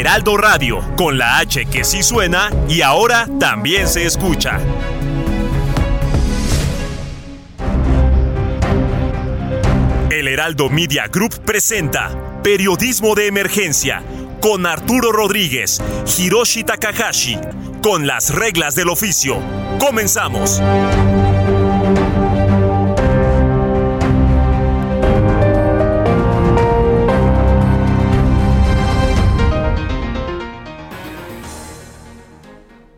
Heraldo Radio, con la H que sí suena y ahora también se escucha. El Heraldo Media Group presenta Periodismo de Emergencia con Arturo Rodríguez, Hiroshi Takahashi, con las reglas del oficio. Comenzamos.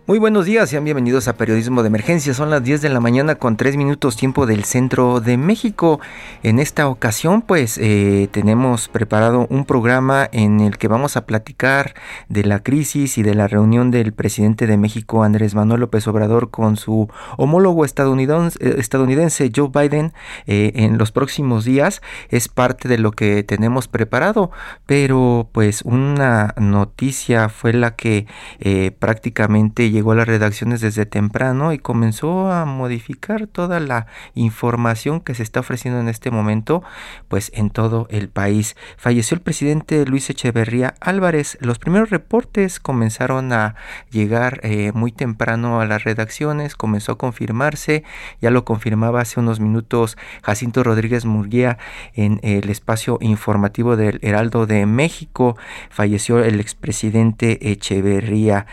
Muy buenos días, sean bienvenidos a Periodismo de Emergencia. Son las 10 de la mañana con 3 minutos tiempo del centro de México. En esta ocasión pues eh, tenemos preparado un programa en el que vamos a platicar de la crisis y de la reunión del presidente de México Andrés Manuel López Obrador con su homólogo estadounidense, eh, Joe Biden eh, en los próximos días. Es parte de lo que tenemos preparado, pero pues una noticia fue la que prácticamente llegó a las redacciones desde temprano y comenzó a modificar toda la información que se está ofreciendo en este momento, pues en todo el país. Falleció el presidente Luis Echeverría Álvarez. Los primeros reportes comenzaron a llegar eh, muy temprano a las redacciones, comenzó a confirmarse, ya lo confirmaba hace unos minutos Jacinto Rodríguez Murguía en el espacio informativo del Heraldo de México. Falleció el expresidente Echeverría.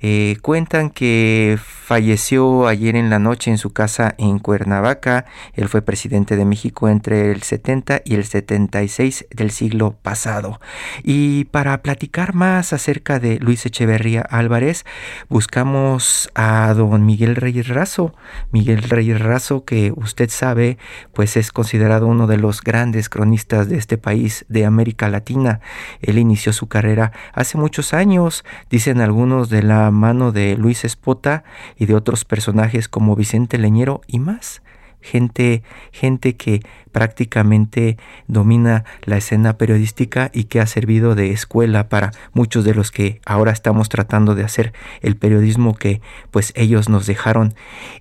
Eh, que falleció ayer en la noche en su casa en Cuernavaca. Él fue presidente de México entre el 70 y el 76 del siglo pasado. Y para platicar más acerca de Luis Echeverría Álvarez, buscamos a don Miguel Reyes Razo. Miguel Reyes Razo, que usted sabe, pues es considerado uno de los grandes cronistas de este país de América Latina. Él inició su carrera hace muchos años, dicen algunos de la mano de Luis Espota y de otros personajes como Vicente Leñero y más. Gente, gente que prácticamente domina la escena periodística y que ha servido de escuela para muchos de los que ahora estamos tratando de hacer el periodismo que pues ellos nos dejaron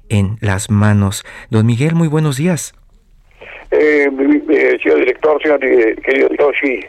en las manos. Don Miguel, muy buenos días. Eh, señor director, eh, querido Yoshi,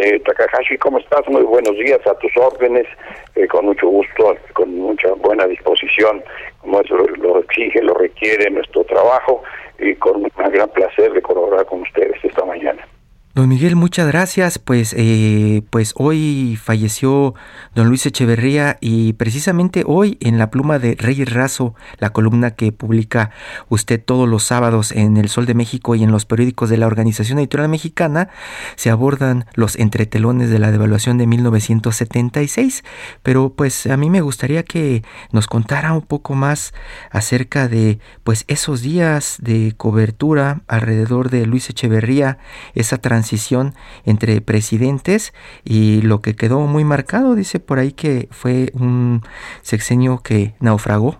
eh, Takahashi, ¿cómo estás? Muy buenos días, a tus órdenes, eh, con mucho gusto, con mucha buena disposición, como eso lo exige, lo requiere nuestro trabajo, y con un gran placer de colaborar con ustedes esta mañana. Don Miguel, muchas gracias. Pues, eh, pues hoy falleció don Luis Echeverría y precisamente hoy en la pluma de Rey Razo, la columna que publica usted todos los sábados en El Sol de México y en los periódicos de la Organización Editorial Mexicana, se abordan los entretelones de la devaluación de 1976. Pero pues a mí me gustaría que nos contara un poco más acerca de pues esos días de cobertura alrededor de Luis Echeverría, esa transición transición entre presidentes y lo que quedó muy marcado, dice por ahí que fue un sexenio que naufragó.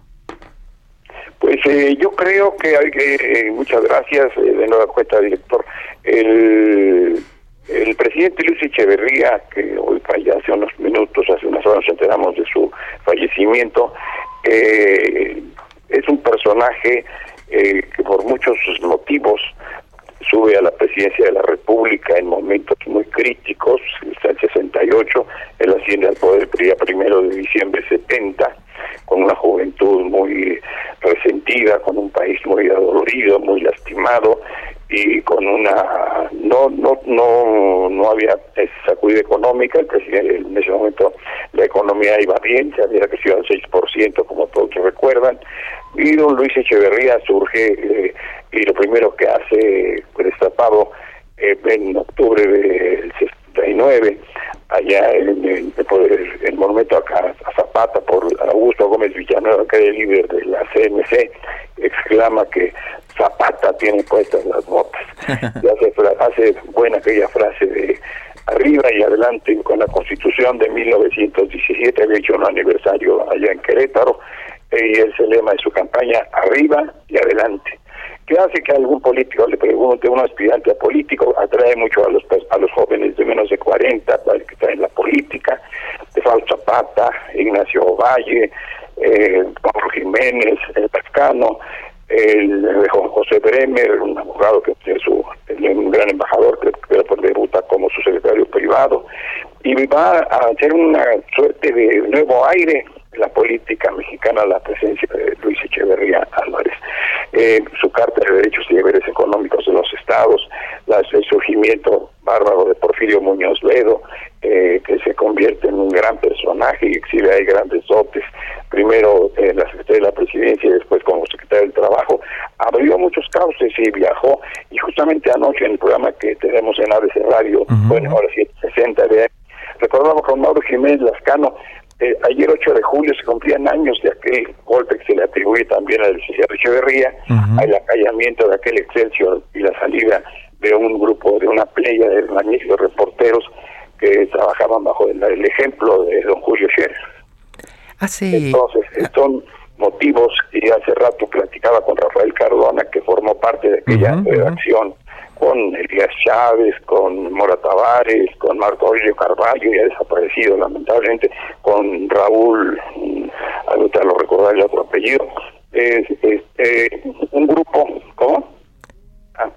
Pues eh, yo creo que hay que, eh, muchas gracias, eh, de nueva cuenta, director. El, el presidente Luis Echeverría, que hoy falló hace unos minutos, hace unas horas nos enteramos de su fallecimiento, es un personaje que por muchos motivos sube a la presidencia de la República en momentos muy críticos, está el 68, él asciende al poder el día primero de diciembre 70, con una juventud muy resentida, con un país muy adolorido, muy lastimado y con una no no no no había sacudida económica en ese momento la economía iba bien se había crecido al 6% como todos recuerdan y don Luis Echeverría surge eh, y lo primero que hace destapado eh, en octubre del 69 allá en, el monumento acá a Zapata por Augusto Gómez Villanueva que era el líder de la CNC exclama que Zapata tiene puestas las botas. y hace, hace buena aquella frase de de arriba y adelante con la constitución de 1917, había hecho un aniversario allá en Querétaro, y ese lema de su campaña, arriba y adelante que hace que algún político le pregunte, un aspirante a político, atrae mucho a los a los jóvenes de menos de 40, que están en la política, de Falso Zapata, Ignacio Valle, eh, Pablo Jiménez, el Pascano, el, José Bremer, un abogado que es su, un gran embajador que, que debuta como su secretario privado, y va a hacer una suerte de nuevo aire la política mexicana la presencia de Luis Echeverría Álvarez. Eh, su Carta de Derechos y Deberes Económicos de los Estados, el surgimiento bárbaro de Porfirio Muñoz Ledo, eh, que se convierte en un gran personaje y exhibe ahí grandes dotes, primero en la Secretaría de la Presidencia y después como secretario del Trabajo, abrió muchos cauces y viajó, y justamente anoche en el programa que tenemos en ABC Radio, bueno, ahora sí, 60 de recordamos con Mauro Jiménez Lascano eh, ayer 8 de julio se cumplían años de aquel golpe que se le atribuye también al señor Echeverría, al acallamiento de aquel Excelsior y la salida de un grupo, de una playa de magníficos reporteros que trabajaban bajo el, ejemplo de don Julio Scherer. Entonces, son motivos que hace rato platicaba con Rafael Cardona, que formó parte de aquella redacción con Elías Chávez, con Mora Tavares, con Marco Aurelio Carballo, ya desaparecido lamentablemente, con Raúl, ahorita lo recordaré el otro apellido, es, este, un grupo, ¿cómo? Ah,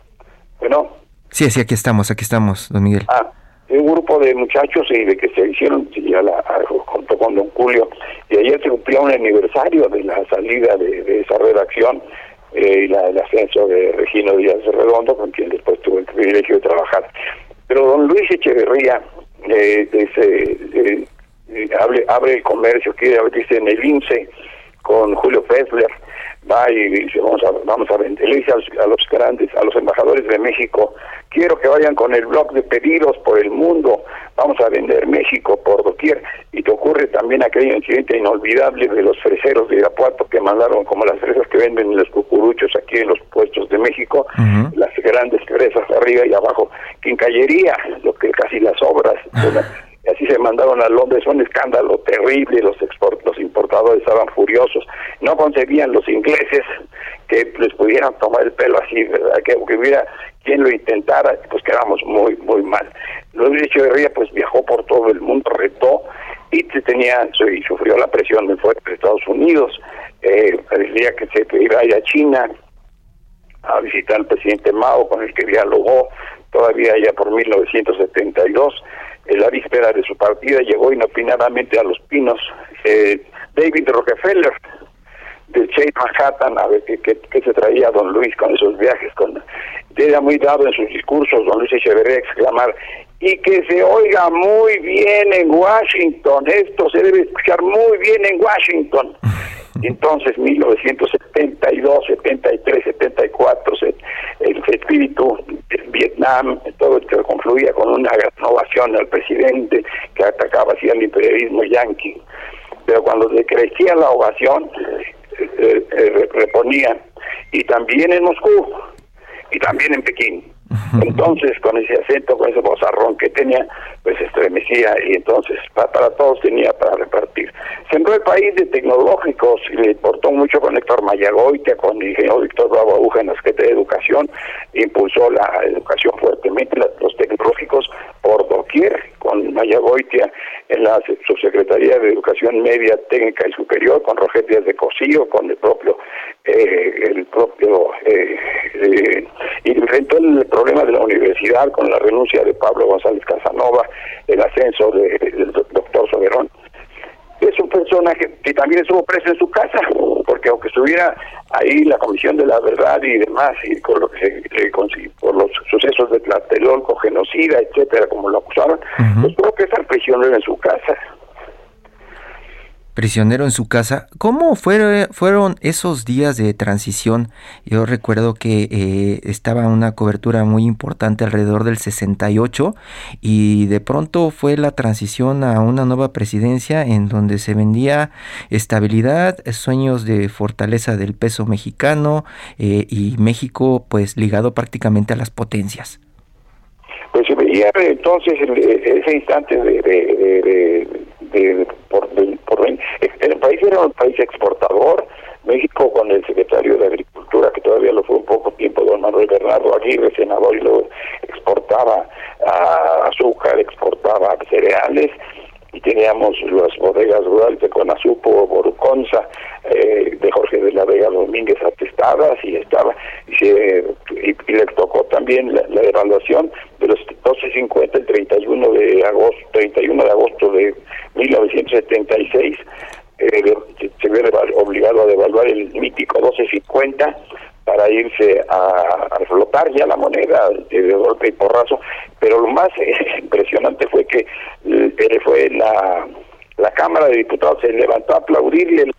bueno. Sí, sí, aquí estamos, aquí estamos, don Miguel. Ah, un grupo de muchachos y de que se hicieron ya la, junto con don Julio, y ayer se cumplió un aniversario de la salida de, de esa redacción, eh, y la, el ascenso de Regino Díaz Redondo, con quien después tuve el privilegio de trabajar. Pero don Luis Echeverría eh, eh, eh abre, abre el comercio, quiere dice en el INSE con Julio Fessler, va y dice vamos a, vamos a vender, le dice a los, grandes, a los embajadores de México, quiero que vayan con el blog de pedidos por el mundo, vamos a vender México por doquier, y te ocurre también aquel incidente inolvidable de los freseros de Irapuato que mandaron como las fresas que venden los cucuruchos aquí en los puestos de México, las grandes fresas arriba y abajo, quincallería, lo que casi las obras así se mandaron a Londres, un escándalo terrible, los, export, los importadores estaban furiosos, no concebían los ingleses que les pudieran tomar el pelo así, ¿verdad? Que, hubiera quien lo intentara, pues quedamos muy, muy mal. Luis Echeverría pues viajó por todo el mundo, retó y tenía y sufrió la presión muy fuerte de Estados Unidos, eh, decía que se iba a a China a visitar al presidente Mao, con el que dialogó todavía ya por 1972, en la víspera de su partida llegó inopinadamente a Los Pinos eh, David Rockefeller de Chase Manhattan a ver qué, se traía don Luis con esos viajes. con Era muy dado en sus discursos don Luis Echeverría exclamar y que se oiga muy bien en Washington, esto se debe escuchar muy bien en Washington. Entonces, 1972, 73, 74, el espíritu de Vietnam, todo esto confluía con una renovación al presidente que atacaba así al imperialismo yanqui. Pero cuando se crecía la ovación, eh, eh, reponían. Y también en Moscú, y también en Pekín. Entonces, con ese acento, con ese bozarrón que tenía, pues estremecía y entonces para, todos tenía para repartir. Sembró el país de tecnológicos y le importó mucho con Héctor Mayagoitia, con el ingeniero Víctor Bravo Aguja en la Secretaría de Educación, impulsó la educación fuertemente, los tecnológicos por doquier, con Mayagoitia en la Subsecretaría de Educación Media, Técnica y Superior, con Roger Díaz de Cosío, con el propio, eh, el propio, eh, eh, enfrentó el problema de la universidad con la renuncia de Pablo González Casanova, el ascenso del doctor Soberón. Es un personaje que también estuvo preso en su casa, porque aunque estuviera ahí la Comisión de la Verdad y demás, y por, lo que se, por los sucesos de Tlatelolco, genocida, etcétera, como lo acusaron, pues tuvo que estar prisionero en su casa prisionero en su casa. ¿Cómo fueron esos días de transición? Yo recuerdo que eh, estaba una cobertura muy importante alrededor del 68 y de pronto fue la transición a una nueva presidencia en donde se vendía estabilidad, sueños de fortaleza del peso mexicano eh, y México pues ligado prácticamente a las potencias. pues se veía entonces ese instante de, por, el país era un país exportador. México con el secretario de Agricultura que todavía lo fue un poco tiempo don Manuel Bernardo Aguirre senador y lo exportaba azúcar exportaba cereales y teníamos las bodegas rurales de Conazupo, Boruconza, eh, de Jorge de la Vega Domínguez atestadas y estaba y, le tocó también la, evaluación de los 12.50 el 31 de agosto 31 de agosto de 1976 eh, se ve obligado a devaluar el mítico 12.50 para irse a, a, flotar ya la moneda de, golpe y porrazo, pero lo más eh, impresionante fue que eh, fue la, la Cámara de Diputados se levantó a aplaudirle el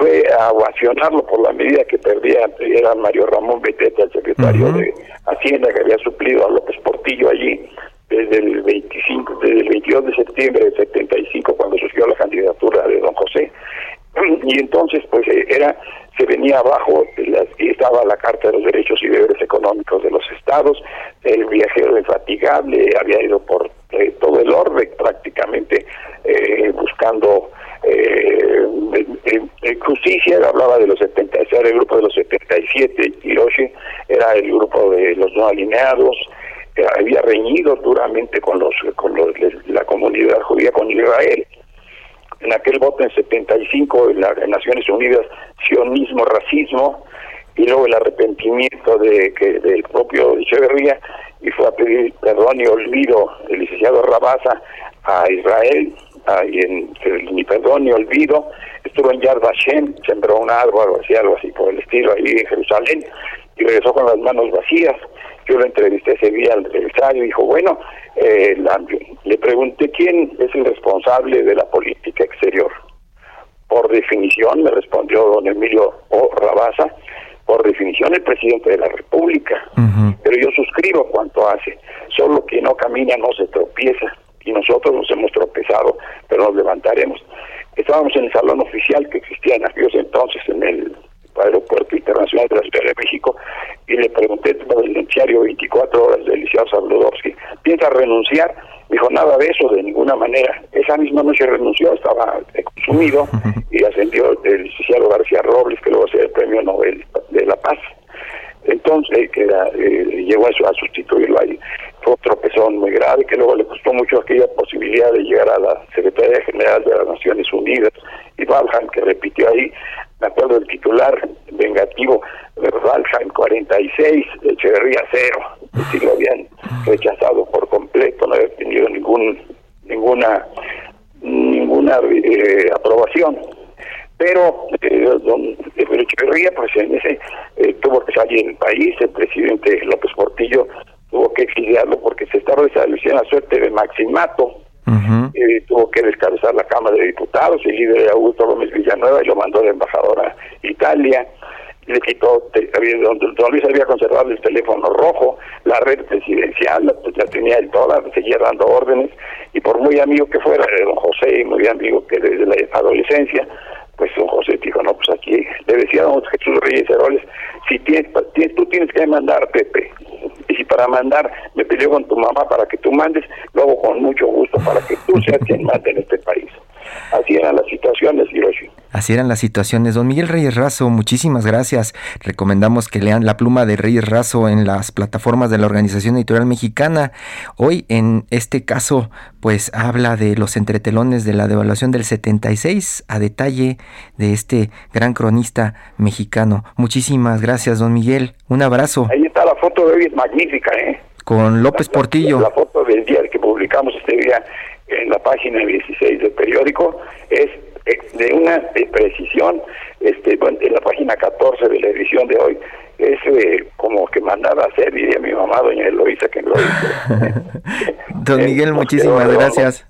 fue a ovacionarlo por la medida que perdía, era Mario Ramón Beteta, el secretario de Hacienda, que había suplido a López Portillo allí desde el 25, desde el 22 de septiembre del 75, cuando surgió la candidatura de don José. Y entonces, pues eh, era se venía abajo y estaba la Carta de los Derechos y Deberes Económicos de los Estados, el viajero infatigable había ido por eh, todo el orden prácticamente eh, buscando eh, justicia, hablaba de los 70, era el grupo de los 77, Hiroshi era el grupo de los no alineados, había reñido duramente con los con los, la comunidad judía con Israel. En aquel voto en 75 en las Naciones Unidas, sionismo, racismo, y luego el arrepentimiento de que del propio Echeverría, y fue a pedir perdón y olvido el licenciado Rabasa a Israel, y en, ni perdón ni olvido, estuvo en Yad Vashem, sembró un árbol, así, algo así por el estilo, ahí en Jerusalén, y regresó con las manos vacías. Yo lo entrevisté ese día al regresar y dijo, bueno, eh, le pregunté quién es el responsable de la política exterior. Por definición, me respondió don Emilio O. Rabasa, por definición el presidente de la República. Pero yo suscribo cuanto hace. Solo que no camina no se tropieza. Y nosotros nos hemos tropezado, pero nos levantaremos. Estábamos en el salón oficial que existía en aquellos entonces en el Aeropuerto Internacional de la Ciudad de México y le pregunté por el noticiario 24 horas del licenciado Sabludowski, ¿piensa renunciar? Dijo, nada de eso, de ninguna manera. Esa misma noche renunció, estaba consumido y ascendió el licenciado García Robles, que luego ser el premio Nobel de la Paz. Entonces, que eh, llegó a, a sustituirlo ahí. Fue otro tropezón muy grave que luego le costó mucho aquella posibilidad de llegar a la Secretaría General de las Naciones Unidas y Valham, que repitió ahí, me acuerdo del titular vengativo, Valheim 46, Echeverría 0, si lo habían rechazado por completo, no había tenido ningún ninguna ninguna eh, aprobación. Pero eh, don Echeverría, pues en ese eh, tuvo que salir del país, el presidente López Portillo tuvo que exiliarlo porque se estaba estableciendo la suerte de maximato eh, tuvo que descabezar la Cámara de Diputados, el líder de Augusto Gómez Villanueva y lo mandó de embajador a Italia. Le quitó, don, Luis había conservado el teléfono rojo, la red presidencial, pues ya tenía el dólar, seguía dando órdenes, y por muy amigo que fuera de don José, muy amigo que desde la adolescencia, pues don José dijo, no, pues aquí, le decía a don Jesús Reyes Heroles, si tienes, tú tienes que mandar, Pepe, y para mandar me pidió con tu mamá para que tú mandes, luego con mucho gusto para que tú seas quien mande en este país. Así eran las situaciones, Hiroshi. Así eran las situaciones. Don Miguel Reyes Razo, muchísimas gracias. Recomendamos que lean La pluma de Reyes Razo en las plataformas de la Organización Editorial Mexicana. Hoy, en este caso, pues habla de los entretelones de la devaluación del 76 a detalle de este gran cronista mexicano. Muchísimas gracias, don Miguel. Un abrazo. Ahí está la foto de hoy, es magnífica, ¿eh? Con López Portillo. La, foto del día que publicamos este día en la página 16 del periódico es eh, de una precisión, este, en la página 14 de la edición de hoy, es eh, como que mandaba a hacer, diría mi mamá, doña Eloisa, que lo hizo. Don Miguel, muchísimas gracias.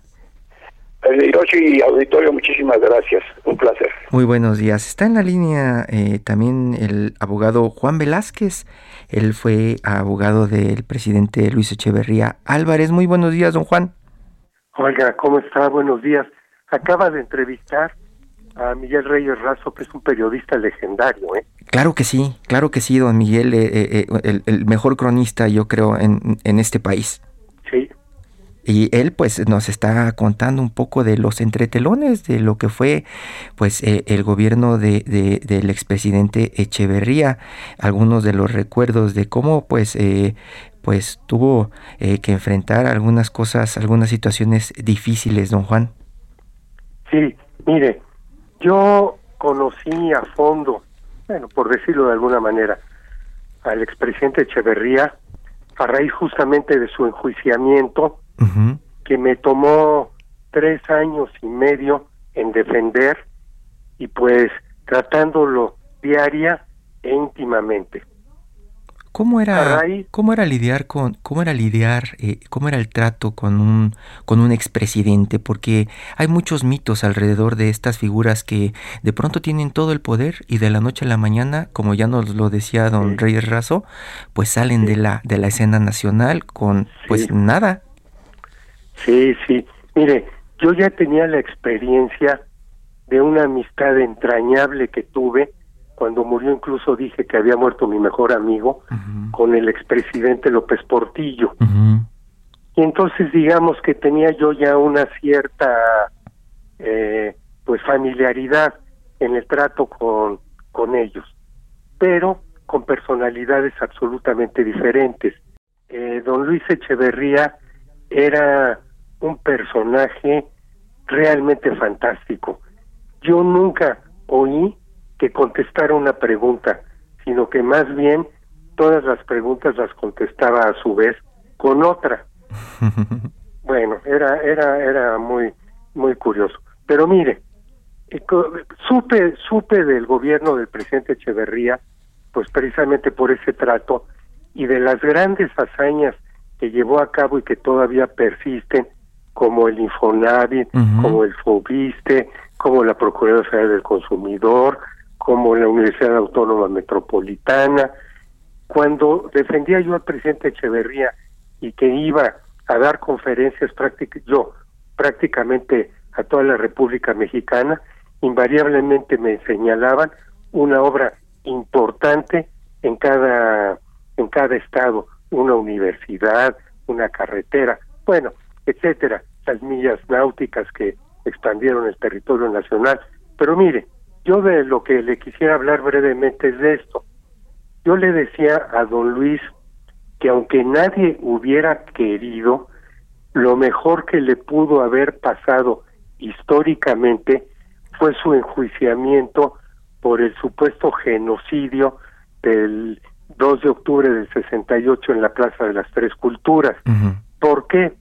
Hiroshi y auditorio, muchísimas gracias. Un placer. Muy buenos días. Está en la línea eh, también el abogado Juan Velázquez. Él fue abogado del presidente Luis Echeverría Álvarez. Muy buenos días, don Juan. Oiga, ¿cómo está? Buenos días. Acaba de entrevistar a Miguel Reyes Razo, que es un periodista legendario. ¿eh? Claro que sí, claro que sí, don Miguel, eh, eh, el, el, mejor cronista, yo creo, en, en este país. Y él pues nos está contando un poco de los entretelones de lo que fue pues eh, el gobierno de, de, del expresidente Echeverría, algunos de los recuerdos de cómo pues eh, pues tuvo eh, que enfrentar algunas cosas, algunas situaciones difíciles, don Juan. Sí, mire, yo conocí a fondo, bueno, por decirlo de alguna manera, al expresidente Echeverría a raíz justamente de su enjuiciamiento que me tomó tres años y medio en defender y pues tratándolo diaria e íntimamente. ¿Cómo era, cómo era lidiar con, cómo era lidiar, eh, cómo era el trato con un, con un expresidente? Porque hay muchos mitos alrededor de estas figuras que de pronto tienen todo el poder y de la noche a la mañana, como ya nos lo decía don Reyes Razo, pues salen de la, de la escena nacional con pues nada. Sí, sí. Mire, yo ya tenía la experiencia de una amistad entrañable que tuve cuando murió incluso dije que había muerto mi mejor amigo con el expresidente López Portillo. Y entonces digamos que tenía yo ya una cierta eh, pues familiaridad en el trato con, con ellos, pero con personalidades absolutamente diferentes. Eh, don Luis Echeverría era un personaje realmente fantástico. Yo nunca oí que contestara una pregunta, sino que más bien todas las preguntas las contestaba a su vez con otra. bueno, era era era muy muy curioso. Pero mire, eh, supe supe del gobierno del presidente Echeverría, pues precisamente por ese trato y de las grandes hazañas que llevó a cabo y que todavía persisten como el Infonavit, como el Fobiste, como la Procuraduría Federal del Consumidor, como la Universidad Autónoma Metropolitana. Cuando defendía yo al presidente Echeverría y que iba a dar conferencias prácticas, yo prácticamente a toda la República Mexicana, invariablemente me señalaban una obra importante en cada en cada estado, una universidad, una carretera, bueno, etcétera, las millas náuticas que expandieron el territorio nacional. Pero mire, yo de lo que le quisiera hablar brevemente es de esto. Yo le decía a don Luis que aunque nadie hubiera querido, lo mejor que le pudo haber pasado históricamente fue su enjuiciamiento por el supuesto genocidio del 2 de octubre del 68 en la Plaza de las Tres Culturas. ¿Por qué?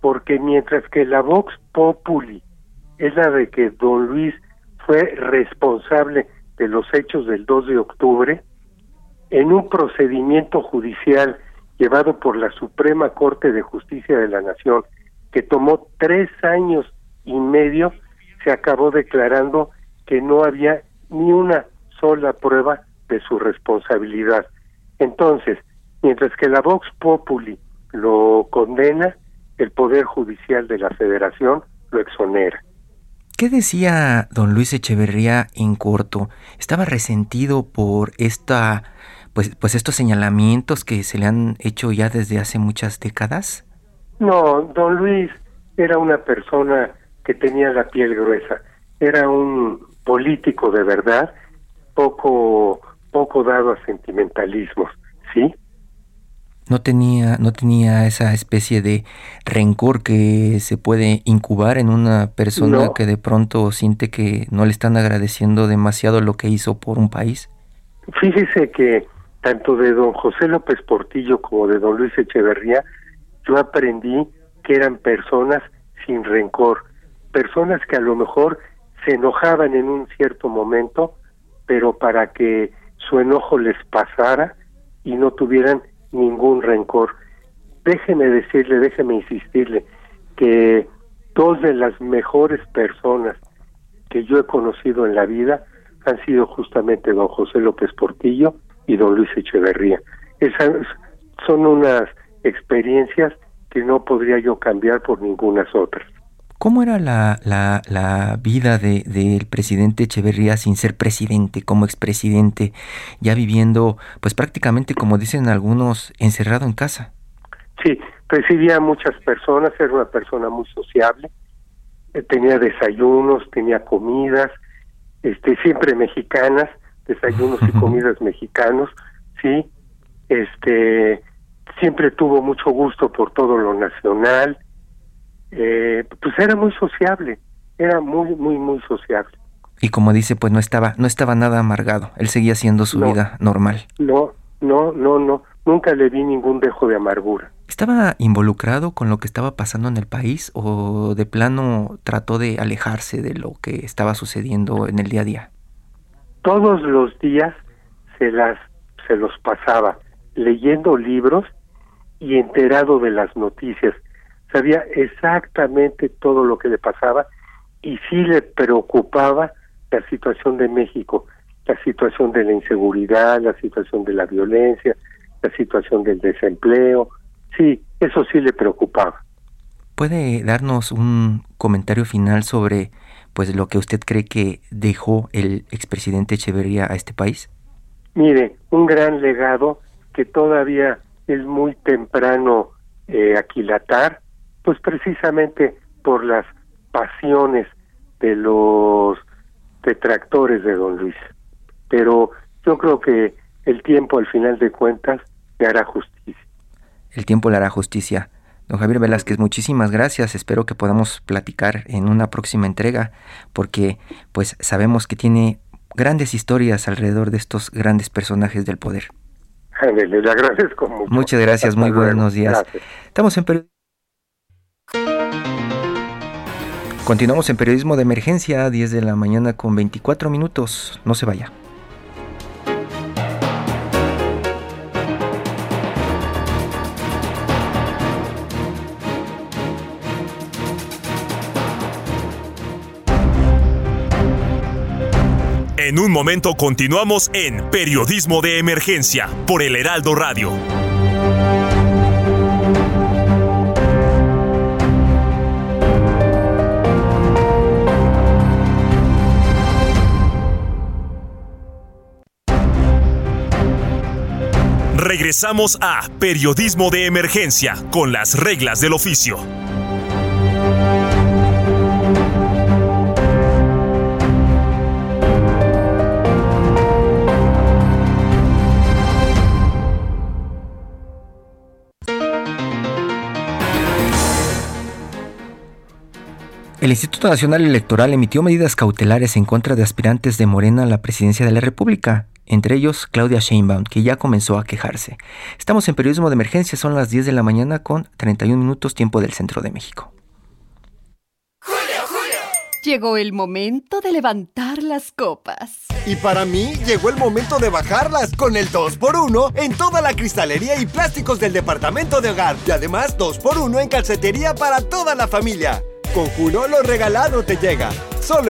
Porque mientras que la Vox Populi es la de que don Luis fue responsable de los hechos del 2 de octubre, en un procedimiento judicial llevado por la Suprema Corte de Justicia de la Nación, que tomó tres años y medio, se acabó declarando que no había ni una sola prueba de su responsabilidad. Entonces, mientras que la Vox Populi lo condena, el Poder Judicial de la Federación lo exonera. ¿Qué decía don Luis Echeverría en corto? ¿Estaba resentido por esta, pues, pues estos señalamientos que se le han hecho ya desde hace muchas décadas? No, don Luis era una persona que tenía la piel gruesa, era un político de verdad, poco, poco dado a sentimentalismos, ¿sí? No tenía, no tenía esa especie de rencor que se puede incubar en una persona que de pronto siente que no le están agradeciendo demasiado lo que hizo por un país. Fíjese que tanto de don José López Portillo como de don Luis Echeverría, yo aprendí que eran personas sin rencor, personas que a lo mejor se enojaban en un cierto momento, pero para que su enojo les pasara y no tuvieran ningún rencor. Déjeme decirle, déjeme insistirle que dos de las mejores personas que yo he conocido en la vida han sido justamente don José López Portillo y don Luis Echeverría. Esas son unas experiencias que no podría yo cambiar por ninguna otras. ¿Cómo era la, la, la vida del de, presidente Echeverría sin ser presidente, como expresidente, ya viviendo, pues prácticamente, como dicen algunos, encerrado en casa? Sí, recibía a muchas personas, era una persona muy sociable, eh, tenía desayunos, tenía comidas, este, siempre mexicanas, desayunos y comidas mexicanos, sí, este, siempre tuvo mucho gusto por todo lo nacional, eh, pues era muy sociable, era muy, muy, muy sociable. Y como dice, pues no estaba, no estaba nada amargado, él seguía haciendo su vida normal. No, no, no, no, nunca le vi ningún dejo de amargura. ¿Estaba involucrado con lo que estaba pasando en el país o de plano trató de alejarse de lo que estaba sucediendo en el día a día? Todos los días se las se los pasaba leyendo libros y enterado de las noticias sabía exactamente todo lo que le pasaba y sí le preocupaba la situación de México, la situación de la inseguridad, la situación de la violencia, la situación del desempleo. Sí, eso sí le preocupaba. ¿Puede darnos un comentario final sobre pues lo que usted cree que dejó el expresidente Echeverría a este país? Mire, un gran legado que todavía es muy temprano eh, aquilatar, pues precisamente por las pasiones de los detractores de don Luis. Pero yo creo que el tiempo al final de cuentas le hará justicia. El tiempo le hará justicia. Don Javier Velázquez, muchísimas gracias. Espero que podamos platicar en una próxima entrega, porque pues sabemos que tiene grandes historias alrededor de estos grandes personajes del poder. Le agradezco mucho. Muchas gracias, muy buenos días. Estamos en Continuamos en periodismo de emergencia, 10 de la mañana con 24 minutos. No se vaya. En un momento continuamos en Periodismo de Emergencia por el Heraldo Radio. Regresamos a Periodismo de Emergencia con las reglas del oficio. El Instituto Nacional Electoral emitió medidas cautelares en contra de aspirantes de Morena a la presidencia de la República entre ellos Claudia Sheinbaum, que ya comenzó a quejarse. Estamos en periodismo de emergencia, son las 10 de la mañana con 31 minutos tiempo del centro de México. Julio, Julio. Llegó el momento de levantar las copas. Y para mí llegó el momento de bajarlas con el 2x1 en toda la cristalería y plásticos del departamento de hogar. Y además 2x1 en calcetería para toda la familia. Con Julio lo regalado te llega. Solo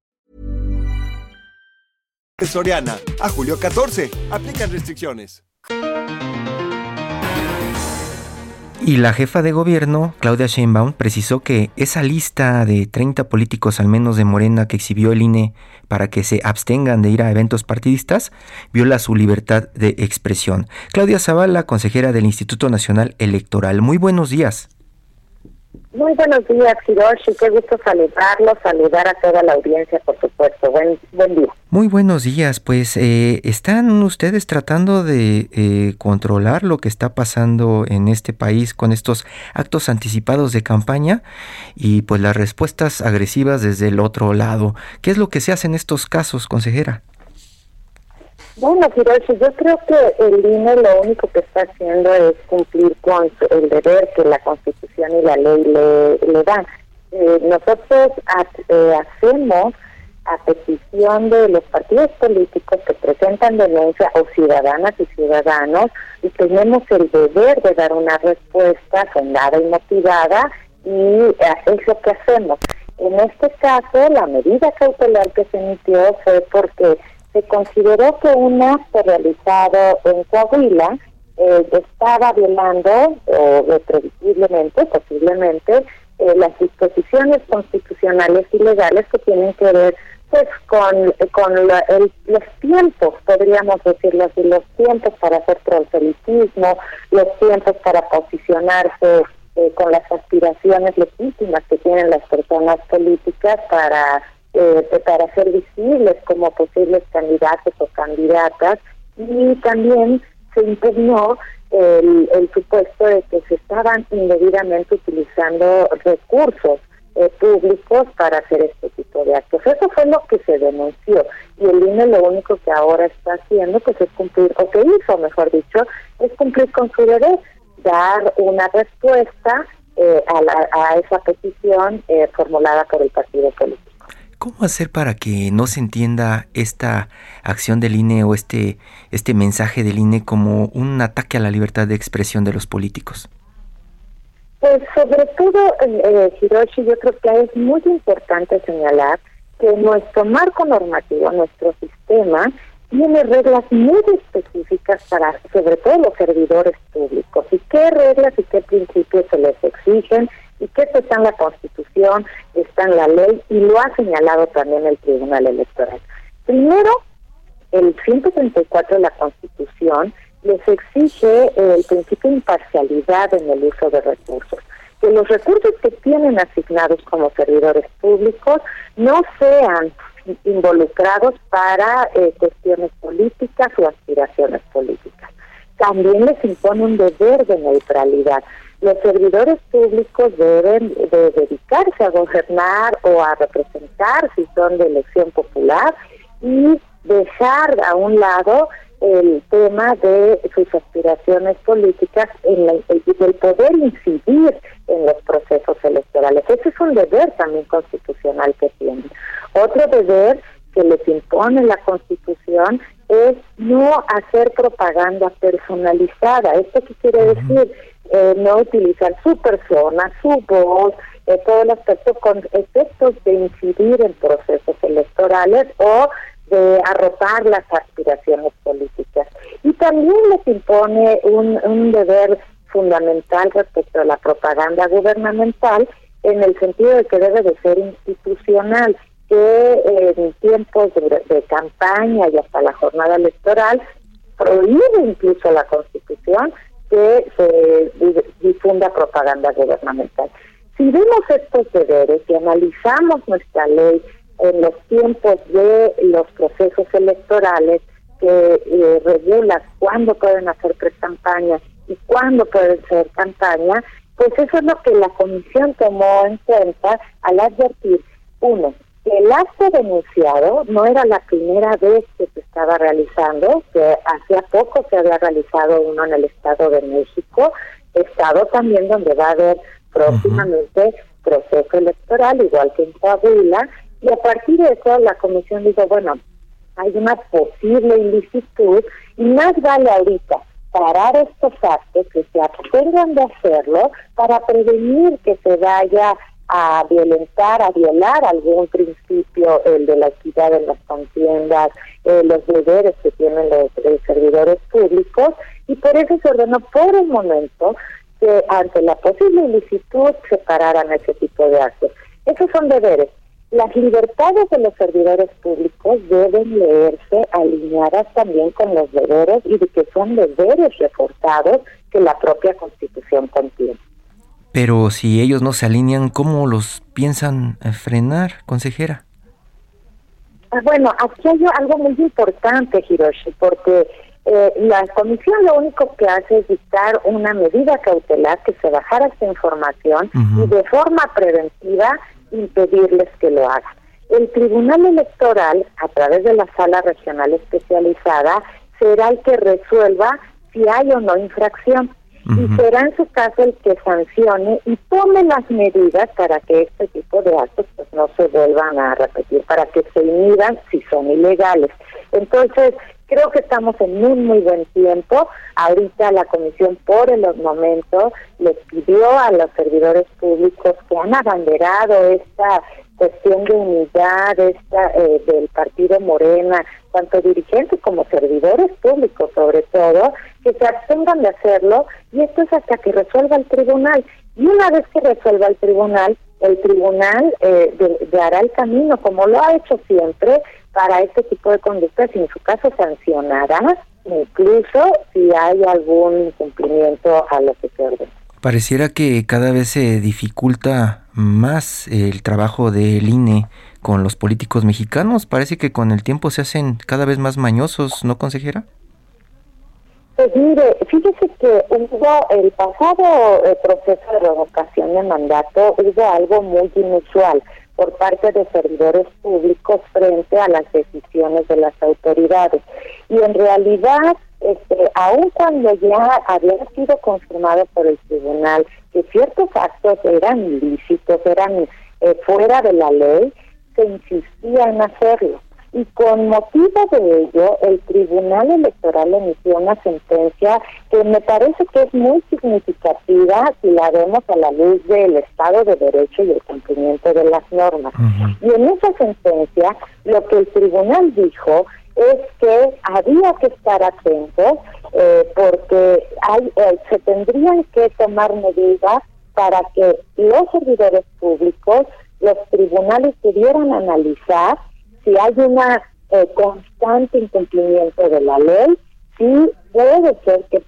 Soriana. A julio 14. Aplican restricciones. Y la jefa de gobierno, Claudia Sheinbaum, precisó que esa lista de 30 políticos al menos de Morena que exhibió el INE para que se abstengan de ir a eventos partidistas, viola su libertad de expresión. Claudia Zavala, consejera del Instituto Nacional Electoral. Muy buenos días. Muy buenos días, Hiroshi. Qué gusto saludarlos, saludar a toda la audiencia, por supuesto. Buen, buen día. Muy buenos días. Pues, eh, ¿están ustedes tratando de eh, controlar lo que está pasando en este país con estos actos anticipados de campaña y pues las respuestas agresivas desde el otro lado? ¿Qué es lo que se hace en estos casos, consejera? Bueno, Hiroshi, yo creo que el INE lo único que está haciendo es cumplir con el deber que la Constitución y la ley le, dan. Eh, nosotros eh, hacemos a petición de los partidos políticos que presentan denuncia o ciudadanas y ciudadanos y tenemos el deber de dar una respuesta fundada y motivada y eh, es lo que hacemos. En este caso, la medida cautelar que se emitió fue porque se consideró que un acto realizado en Coahuila eh, estaba violando, o previsiblemente, posiblemente, eh, las disposiciones constitucionales y legales que tienen que ver pues con, con los tiempos, podríamos decirlo así, los tiempos para hacer proselitismo, los tiempos para posicionarse eh, con las aspiraciones legítimas que tienen las personas políticas para eh, para ser visibles como posibles candidatos o candidatas y también se impugnó el, el supuesto de que se estaban indebidamente utilizando recursos eh, públicos para hacer este tipo de actos. Eso fue lo que se denunció y el INE lo único que ahora está haciendo pues es cumplir, o que hizo mejor dicho, es cumplir con su deber, dar una respuesta eh, a, la, a esa petición eh, formulada por el partido político. ¿Cómo hacer para que no se entienda esta acción del INE o este, este mensaje del INE como un ataque a la libertad de expresión de los políticos? Pues sobre todo, eh, Hiroshi, yo creo que es muy importante señalar que nuestro marco normativo, nuestro sistema, tiene reglas muy específicas para, sobre todo, los servidores públicos. ¿Y qué reglas y qué principios se les exigen? Y que esto está en la Constitución, está en la ley y lo ha señalado también el Tribunal Electoral. Primero, el 134 de la Constitución les exige el principio de imparcialidad en el uso de recursos, que los recursos que tienen asignados como servidores públicos no sean involucrados para eh, cuestiones políticas o aspiraciones políticas. También les impone un deber de neutralidad los servidores públicos deben de dedicarse a gobernar o a representar si son de elección popular y dejar a un lado el tema de sus aspiraciones políticas en la, el poder incidir en los procesos electorales. Ese es un deber también constitucional que tienen. Otro deber que les impone la Constitución es no hacer propaganda personalizada. ¿Esto qué quiere decir? Eh, no utilizar su persona, su voz, eh, todo el aspecto con efectos de incidir en procesos electorales o de arrojar las aspiraciones políticas. Y también les impone un, un deber fundamental respecto a la propaganda gubernamental en el sentido de que debe de ser institucional que en tiempos de, campaña y hasta la jornada electoral prohíbe incluso la Constitución que se difunda propaganda gubernamental. Si vemos estos deberes y analizamos nuestra ley en los tiempos de los procesos electorales que eh, regula cuándo pueden hacer pre-campaña y cuándo pueden ser campaña, pues eso es lo que la comisión tomó en cuenta al advertir, uno, el acto denunciado no era la primera vez que se estaba realizando, que hacía poco se había realizado uno en el Estado de México, estado también donde va a haber próximamente proceso electoral, igual que en Coahuila, y a partir de eso la comisión dijo, bueno, hay una posible ilicitud y más vale ahorita parar estos actos que se abstengan de hacerlo para prevenir que se vaya a violentar, a violar algún principio, el de la equidad en las contiendas, eh, los deberes que tienen los, servidores públicos, y por eso se ordenó por el momento que ante la posible ilicitud se pararan ese tipo de actos. Esos son deberes. Las libertades de los servidores públicos deben leerse alineadas también con los deberes y de que son deberes reforzados que la propia Constitución contiene. Pero si ellos no se alinean, ¿cómo los piensan eh, frenar, consejera? Ah, bueno, aquí hay algo muy importante, Hiroshi, porque eh, la comisión lo único que hace es dictar una medida cautelar que se bajara esta información y de forma preventiva impedirles que lo hagan. el Tribunal Electoral, a través de la sala regional especializada, será el que resuelva si hay o no infracción. Y será en su caso el que sancione y tome las medidas para que este tipo de actos pues, no se vuelvan a repetir, para que se inhiban si son ilegales. Entonces, creo que estamos en un muy buen tiempo. Ahorita la comisión por el momento les pidió a los servidores públicos que han abanderado esta cuestión de unidad esta eh, del partido Morena, tanto dirigentes como servidores públicos sobre todo, que se abstengan de hacerlo y esto es hasta que resuelva el tribunal. Y una vez que resuelva el tribunal, el tribunal eh, hará el camino, como lo ha hecho siempre, para este tipo de conductas y en su caso sancionará incluso si hay algún incumplimiento a lo que se ordena. Pareciera que cada vez se dificulta más el trabajo del INE con los políticos mexicanos. Parece que con el tiempo se hacen cada vez más mañosos, ¿no, consejera? Pues mire, fíjese que hubo el pasado eh, proceso de revocación de mandato, hubo algo muy inusual por parte de servidores públicos frente a las decisiones de las autoridades. Y en realidad, este, aun cuando ya había sido confirmado por el tribunal que ciertos actos eran ilícitos, eran eh, fuera de la ley, se insistía en hacerlo y con motivo de ello el Tribunal Electoral emitió una sentencia que me parece que es muy significativa si la vemos a la luz del Estado de Derecho y el cumplimiento de las normas. Y en esa sentencia lo que el tribunal dijo es que había que estar atentos eh, porque hay, eh, se tendrían que tomar medidas para que los servidores públicos, los tribunales pudieran analizar si hay una eh, constante incumplimiento de la ley, sí puede ser que,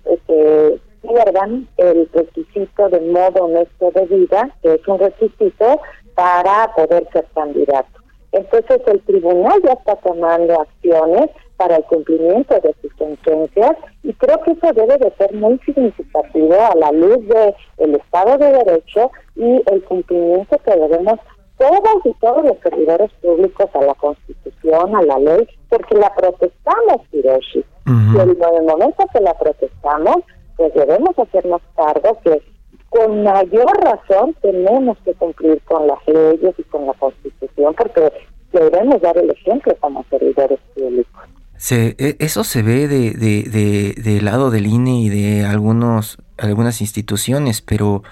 pierdan el requisito de modo honesto de vida, que es un requisito para poder ser candidato. Entonces el tribunal ya está tomando acciones para el cumplimiento de sus sentencias y creo que eso debe de ser muy significativo a la luz de el Estado de Derecho y el cumplimiento que debemos todos y todos los servidores públicos a la Constitución, a la ley, porque la protestamos, Hiroshi. Y en el momento que la protestamos, pues debemos hacernos cargo que con mayor razón tenemos que cumplir con las leyes y con la Constitución, porque debemos dar el ejemplo como servidores públicos. Se, e, eso se ve de, de, de, del lado del INE y de algunos algunas instituciones, pero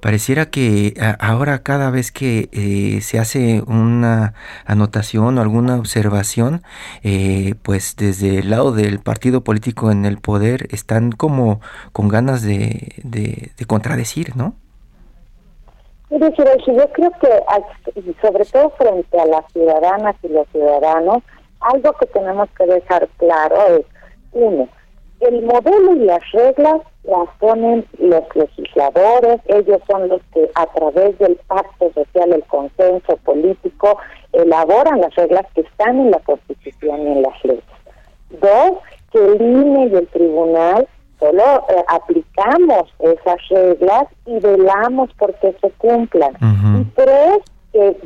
pareciera que ahora cada vez que eh, se hace una anotación o alguna observación, eh, pues desde el lado del partido político en el poder están como con ganas de, de, contradecir, ¿no? Mire, yo creo que sobre todo frente a las ciudadanas y los ciudadanos, algo que tenemos que dejar claro es, uno, el modelo y las reglas las ponen los legisladores, ellos son los que a través del pacto social, el consenso político, elaboran las reglas que están en la Constitución y en las leyes. Dos, que el INE y el tribunal solo eh, aplicamos esas reglas y velamos porque se cumplan. Y tres, que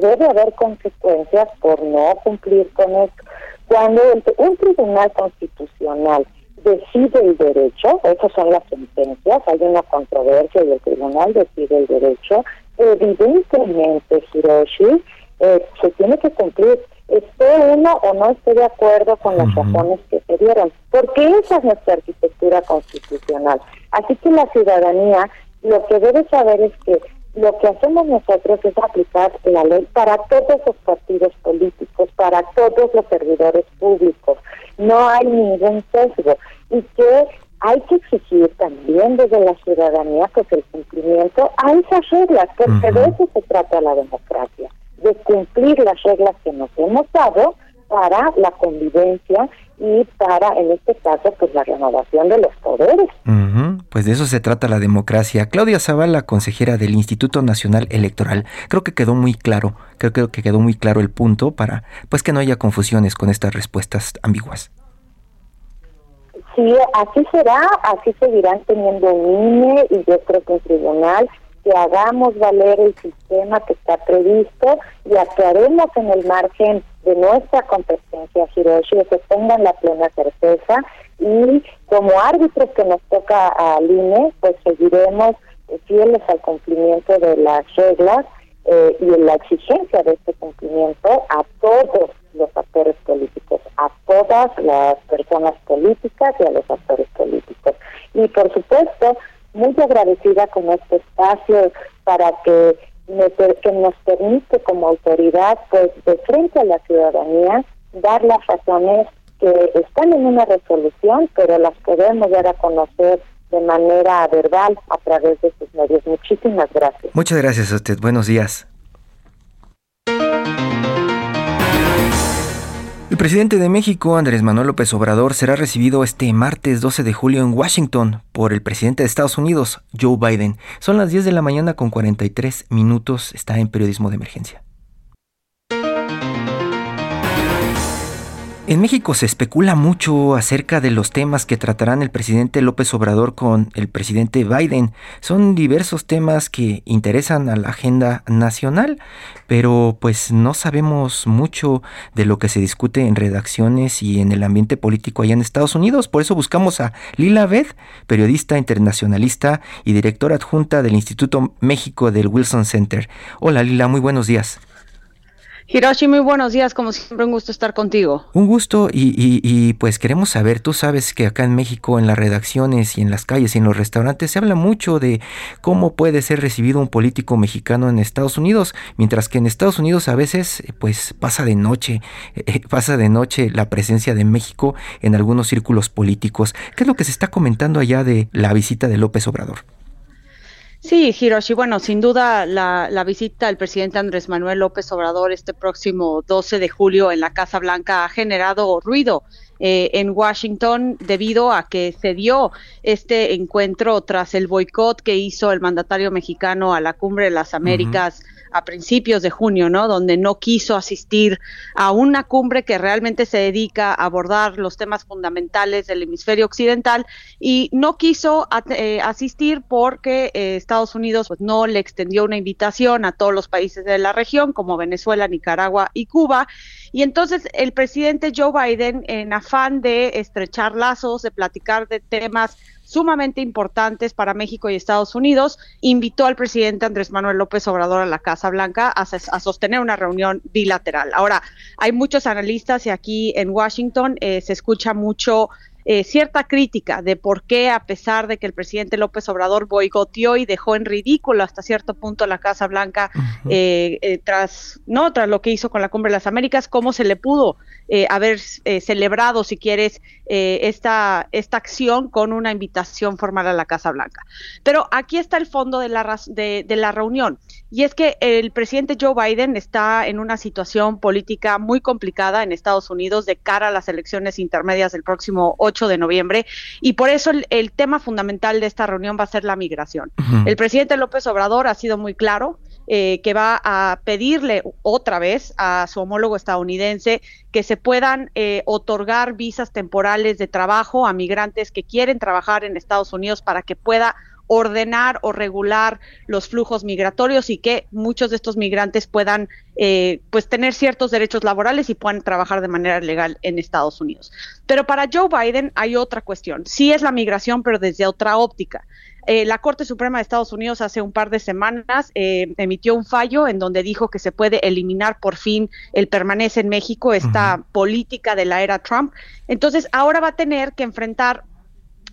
debe haber consecuencias por no cumplir con esto. Cuando un tribunal constitucional decide el derecho, esas son las sentencias, hay una controversia y el tribunal decide el derecho, evidentemente, Hiroshi, eh, se tiene que cumplir, esté uno o no esté de acuerdo con las razones que se dieron, porque esa es nuestra arquitectura constitucional. Así que la ciudadanía lo que debe saber es que lo que hacemos nosotros es aplicar la ley para todos los partidos políticos, para todos los servidores públicos. No hay ningún sesgo y que hay que exigir también desde la ciudadanía pues el cumplimiento a esas reglas, porque de eso se trata la democracia, de cumplir las reglas que nos hemos dado para la convivencia y para, en este caso, pues la renovación de los poderes. Pues de eso se trata la democracia. Claudia Zavala, consejera del Instituto Nacional Electoral, creo que quedó muy claro, creo, creo que quedó muy claro el punto para, pues que no haya confusiones con estas respuestas ambiguas. Sí, así será, así seguirán teniendo un INE y yo creo que un tribunal que hagamos valer el sistema que está previsto y actuaremos en el margen de nuestra competencia, Hiroshi, que tengan la plena certeza y como árbitros que nos toca al INE, pues seguiremos fieles al cumplimiento de las reglas eh, y en la exigencia de este cumplimiento a todos los actores políticos, a todas las personas políticas y a los actores políticos. Y por supuesto, muy agradecida con este espacio para que, que nos permite como autoridad, pues de frente a la ciudadanía, dar las razones que están en una resolución, pero las podemos dar a conocer de manera verbal a través de sus medios. Muchísimas gracias. Muchas gracias a usted. Buenos días. Presidente de México, Andrés Manuel López Obrador, será recibido este martes 12 de julio en Washington por el presidente de Estados Unidos, Joe Biden. Son las 10 de la mañana con 43 minutos. Está en periodismo de emergencia. En México se especula mucho acerca de los temas que tratarán el presidente López Obrador con el presidente Biden. Son diversos temas que interesan a la agenda nacional, pero pues no sabemos mucho de lo que se discute en redacciones y en el ambiente político allá en Estados Unidos. Por eso buscamos a Lila Beth, periodista internacionalista y directora adjunta del Instituto México del Wilson Center. Hola Lila, muy buenos días. Hiroshi, muy buenos días, como siempre un gusto estar contigo. Un gusto y, y, pues queremos saber, tú sabes que acá en México en las redacciones y en las calles y en los restaurantes se habla mucho de cómo puede ser recibido un político mexicano en Estados Unidos, mientras que en Estados Unidos a veces pues pasa de noche, eh, pasa de noche la presencia de México en algunos círculos políticos. ¿Qué es lo que se está comentando allá de la visita de López Obrador? Sí, Hiroshi, bueno, sin duda la, la, visita del presidente Andrés Manuel López Obrador este próximo 12 de julio en la Casa Blanca ha generado ruido eh, en Washington debido a que se dio este encuentro tras el boicot que hizo el mandatario mexicano a la Cumbre de las Américas a principios de junio, ¿no? Donde no quiso asistir a una cumbre que realmente se dedica a abordar los temas fundamentales del hemisferio occidental y no quiso eh, asistir porque eh, Estados Unidos pues, no le extendió una invitación a todos los países de la región como Venezuela, Nicaragua y Cuba. Y entonces el presidente Joe Biden, en afán de estrechar lazos, de platicar de temas sumamente importantes para México y Estados Unidos, invitó al presidente Andrés Manuel López Obrador a la Casa Blanca a, sostener una reunión bilateral. Ahora, hay muchos analistas y aquí en Washington eh, se escucha mucho eh, cierta crítica de por qué, a pesar de que el presidente López Obrador boicoteó y dejó en ridículo hasta cierto punto la Casa Blanca eh, eh, tras no tras lo que hizo con la Cumbre de las Américas, cómo se le pudo haber celebrado, si quieres, esta, esta acción con una invitación formal a la Casa Blanca. Pero aquí está el fondo de la, de, de la reunión, y es que el presidente Joe Biden está en una situación política muy complicada en Estados Unidos de cara a las elecciones intermedias del próximo 8 de noviembre y por eso el, tema fundamental de esta reunión va a ser la migración. El presidente López Obrador ha sido muy claro. Eh, que va a pedirle otra vez a su homólogo estadounidense que se puedan eh, otorgar visas temporales de trabajo a migrantes que quieren trabajar en Estados Unidos para que pueda ordenar o regular los flujos migratorios y que muchos de estos migrantes puedan eh, pues tener ciertos derechos laborales y puedan trabajar de manera legal en Estados Unidos. Pero para Joe Biden hay otra cuestión. Sí es la migración, pero desde otra óptica. Eh, la Corte Suprema de Estados Unidos hace un par de semanas eh, emitió un fallo en donde dijo que se puede eliminar por fin el permanece en México, esta política de la era Trump. Entonces ahora va a tener que enfrentar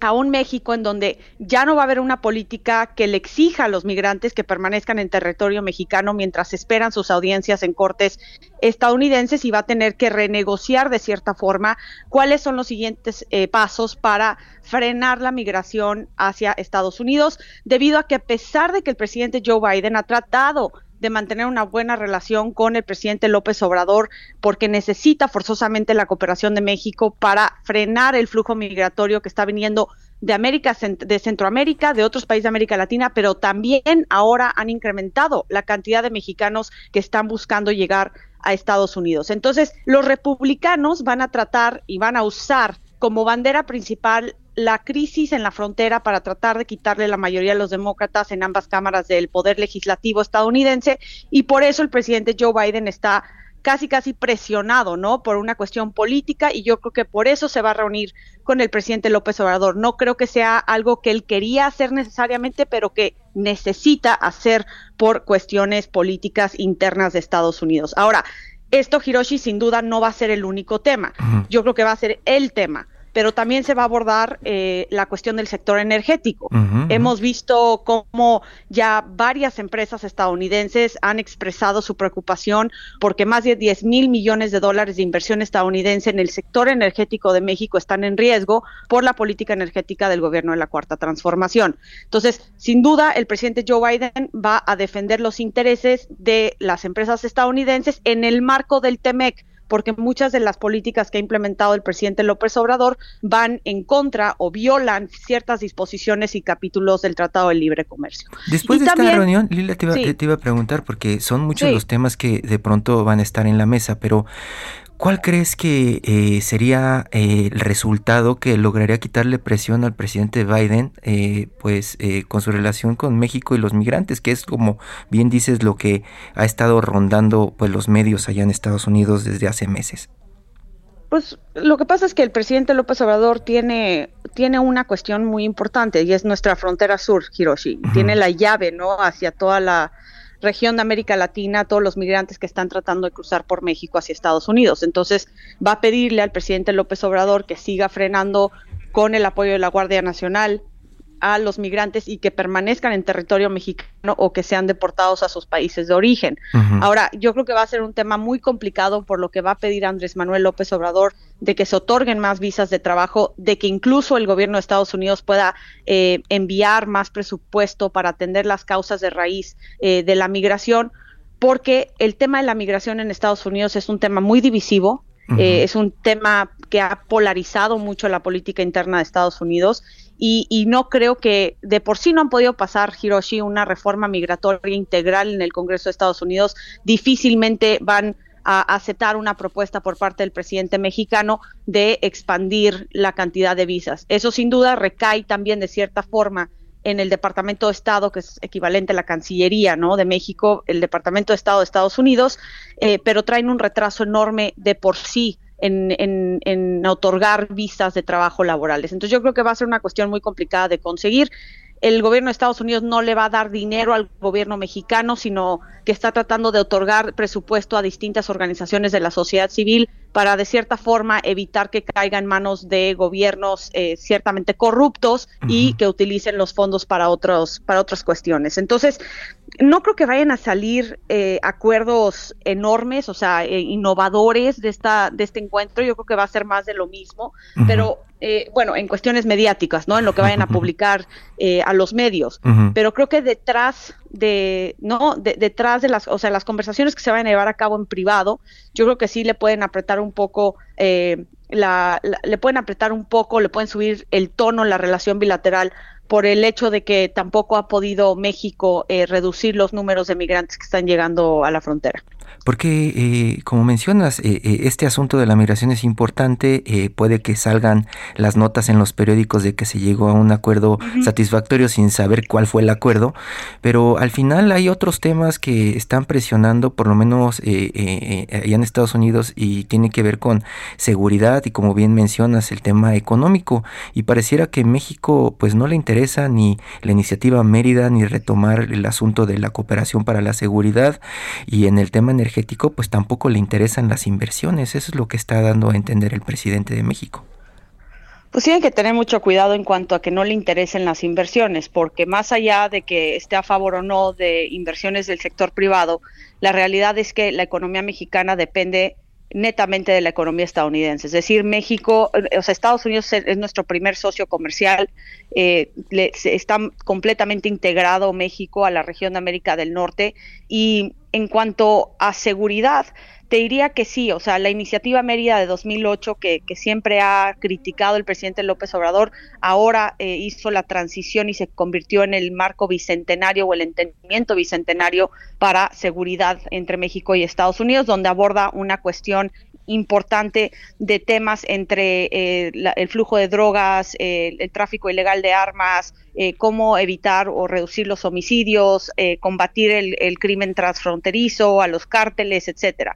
a un México en donde ya no va a haber una política que le exija a los migrantes que permanezcan en territorio mexicano mientras esperan sus audiencias en cortes estadounidenses y va a tener que renegociar de cierta forma cuáles son los siguientes eh, pasos para frenar la migración hacia Estados Unidos, debido a que a pesar de que el presidente Joe Biden ha tratado de mantener una buena relación con el presidente López Obrador porque necesita forzosamente la cooperación de México para frenar el flujo migratorio que está viniendo de América, de Centroamérica, de otros países de América Latina, pero también ahora han incrementado la cantidad de mexicanos que están buscando llegar a Estados Unidos. Entonces, los republicanos van a tratar y van a usar como bandera principal la crisis en la frontera para tratar de quitarle la mayoría de los demócratas en ambas cámaras del poder legislativo estadounidense y por eso el presidente Joe Biden está casi casi presionado, ¿no? Por una cuestión política y yo creo que por eso se va a reunir con el presidente López Obrador. No creo que sea algo que él quería hacer necesariamente, pero que necesita hacer por cuestiones políticas internas de Estados Unidos. Ahora, esto, Hiroshi, sin duda no va a ser el único tema. Yo creo que va a ser el tema pero también se va a abordar eh, la cuestión del sector energético. Hemos visto cómo ya varias empresas estadounidenses han expresado su preocupación porque más de 10 mil millones de dólares de inversión estadounidense en el sector energético de México están en riesgo por la política energética del gobierno de la Cuarta Transformación. Entonces, sin duda, el presidente Joe Biden va a defender los intereses de las empresas estadounidenses en el marco del TEMEC porque muchas de las políticas que ha implementado el presidente López Obrador van en contra o violan ciertas disposiciones y capítulos del Tratado de Libre Comercio. Después de esta reunión, Lila, te iba, a preguntar, porque son muchos los temas que de pronto van a estar en la mesa, pero ¿Cuál crees que eh, sería eh, el resultado que lograría quitarle presión al presidente Biden, eh, pues con su relación con México y los migrantes, que es como bien dices lo que ha estado rondando pues los medios allá en Estados Unidos desde hace meses? Pues lo que pasa es que el presidente López Obrador tiene, tiene una cuestión muy importante y es nuestra frontera sur, Hiroshi. Tiene la llave, ¿no? Hacia toda la región de América Latina, todos los migrantes que están tratando de cruzar por México hacia Estados Unidos. Entonces, va a pedirle al presidente López Obrador que siga frenando con el apoyo de la Guardia Nacional a los migrantes y que permanezcan en territorio mexicano o que sean deportados a sus países de origen. Ahora, yo creo que va a ser un tema muy complicado por lo que va a pedir Andrés Manuel López Obrador de que se otorguen más visas de trabajo, de que incluso el gobierno de Estados Unidos pueda eh, enviar más presupuesto para atender las causas de raíz eh, de la migración, porque el tema de la migración en Estados Unidos es un tema muy divisivo, eh, es un tema que ha polarizado mucho la política interna de Estados Unidos y, no creo que de por sí no han podido pasar, Hiroshi, una reforma migratoria integral en el Congreso de Estados Unidos, difícilmente van a aceptar una propuesta por parte del presidente mexicano de expandir la cantidad de visas. Eso sin duda recae también de cierta forma en el Departamento de Estado, que es equivalente a la Cancillería ¿no? de México, el Departamento de Estado de Estados Unidos, eh, pero traen un retraso enorme de por sí en, en, otorgar visas de trabajo laborales. Entonces yo creo que va a ser una cuestión muy complicada de conseguir el gobierno de Estados Unidos no le va a dar dinero al gobierno mexicano, sino que está tratando de otorgar presupuesto a distintas organizaciones de la sociedad civil para de cierta forma evitar que caiga en manos de gobiernos eh, ciertamente corruptos y que utilicen los fondos para otros para otras cuestiones. Entonces, no creo que vayan a salir eh, acuerdos enormes, o sea, eh, innovadores de esta de este encuentro. Yo creo que va a ser más de lo mismo, pero eh, bueno, en cuestiones mediáticas, ¿no? En lo que vayan a publicar eh, a los medios. Pero creo que detrás de, ¿no? detrás de las, o sea, las conversaciones que se van a llevar a cabo en privado, yo creo que sí le pueden apretar un poco, eh, la, le pueden apretar un poco, le pueden subir el tono, la relación bilateral por el hecho de que tampoco ha podido México reducir los números de migrantes que están llegando a la frontera. Porque, eh, como mencionas, eh, eh, este asunto de la migración es importante. puede que salgan las notas en los periódicos de que se llegó a un acuerdo satisfactorio sin saber cuál fue el acuerdo. Pero al final hay otros temas que están presionando, por lo menos allá en Estados Unidos, y tiene que ver con seguridad y, como bien mencionas, el tema económico. Y pareciera que México, pues, no le interesa ni la iniciativa Mérida ni retomar el asunto de la cooperación para la seguridad. Y en el tema energético, pues tampoco le interesan las inversiones. Eso es lo que está dando a entender el presidente de México. Pues tienen que tener mucho cuidado en cuanto a que no le interesen las inversiones, porque más allá de que esté a favor o no de inversiones del sector privado, la realidad es que la economía mexicana depende netamente de la economía estadounidense. Es decir, México, o sea, Estados Unidos es, nuestro primer socio comercial, eh, está completamente integrado México a la región de América del Norte y en cuanto a seguridad, te diría que sí, o sea, la iniciativa Mérida de 2008 que, que siempre ha criticado el presidente López Obrador, ahora eh, hizo la transición y se convirtió en el marco bicentenario o el entendimiento bicentenario para seguridad entre México y Estados Unidos, donde aborda una cuestión importante de temas entre eh, el flujo de drogas, el tráfico ilegal de armas, eh, cómo evitar o reducir los homicidios, eh, combatir el, el, crimen transfronterizo, a los cárteles, etcétera.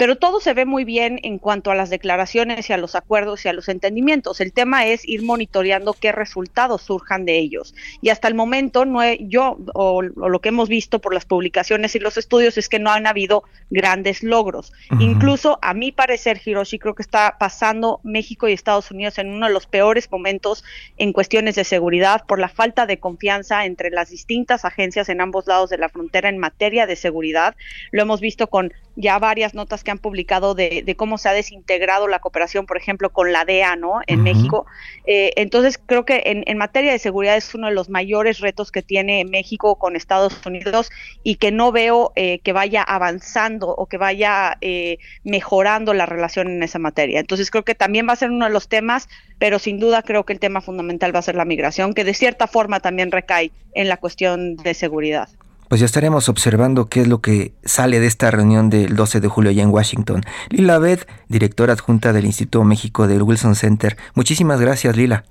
Pero todo se ve muy bien en cuanto a las declaraciones y a los acuerdos y a los entendimientos. El tema es ir monitoreando qué resultados surjan de ellos. Y hasta el momento, no yo o, lo que hemos visto por las publicaciones y los estudios es que no han habido grandes logros. Incluso, a mi parecer, Hiroshi, creo que está pasando México y Estados Unidos en uno de los peores momentos en cuestiones de seguridad por la falta de confianza entre las distintas agencias en ambos lados de la frontera en materia de seguridad. Lo hemos visto con ya varias notas que han publicado de, cómo se ha desintegrado la cooperación, por ejemplo, con la DEA, ¿no? En México. Eh, entonces, creo que en, materia de seguridad es uno de los mayores retos que tiene México con Estados Unidos y que no veo eh, que vaya avanzando o que vaya eh, mejorando la relación en esa materia. Entonces, creo que también va a ser uno de los temas, pero sin duda creo que el tema fundamental va a ser la migración, que de cierta forma también recae en la cuestión de seguridad pues ya estaremos observando qué es lo que sale de esta reunión del 12 de julio allá en Washington. Lila Beth, directora adjunta del Instituto México del Wilson Center. Muchísimas gracias, Lila.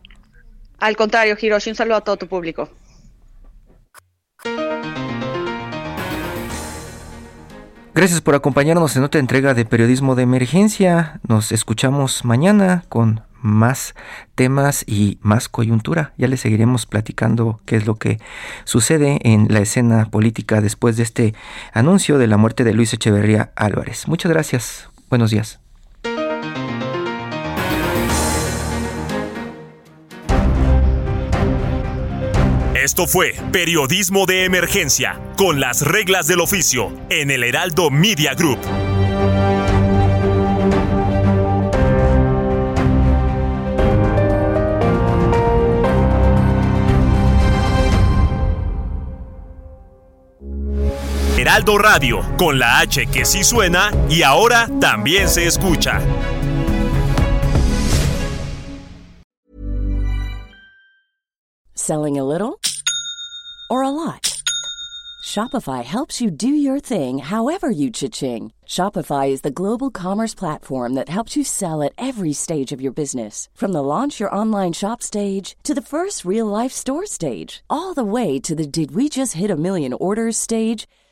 Al contrario, Hiroshi, un saludo a todo tu público. Gracias por acompañarnos en otra entrega de Periodismo de Emergencia. Nos escuchamos mañana con más temas y más coyuntura. Ya les seguiremos platicando qué es lo que sucede en la escena política después de este anuncio de la muerte de Luis Echeverría Álvarez. Muchas gracias. Buenos días. Esto fue Periodismo de Emergencia, con las reglas del oficio, en el Heraldo Media Group. Heraldo Radio, con la H que sí suena y ahora también se escucha. Selling a little or a lot? Shopify helps you do your thing however you cha-ching. Shopify is the global commerce platform that helps you sell at every stage of your business. From the launch your online shop stage to the first real life store stage, all the way to the did we just hit a million orders stage.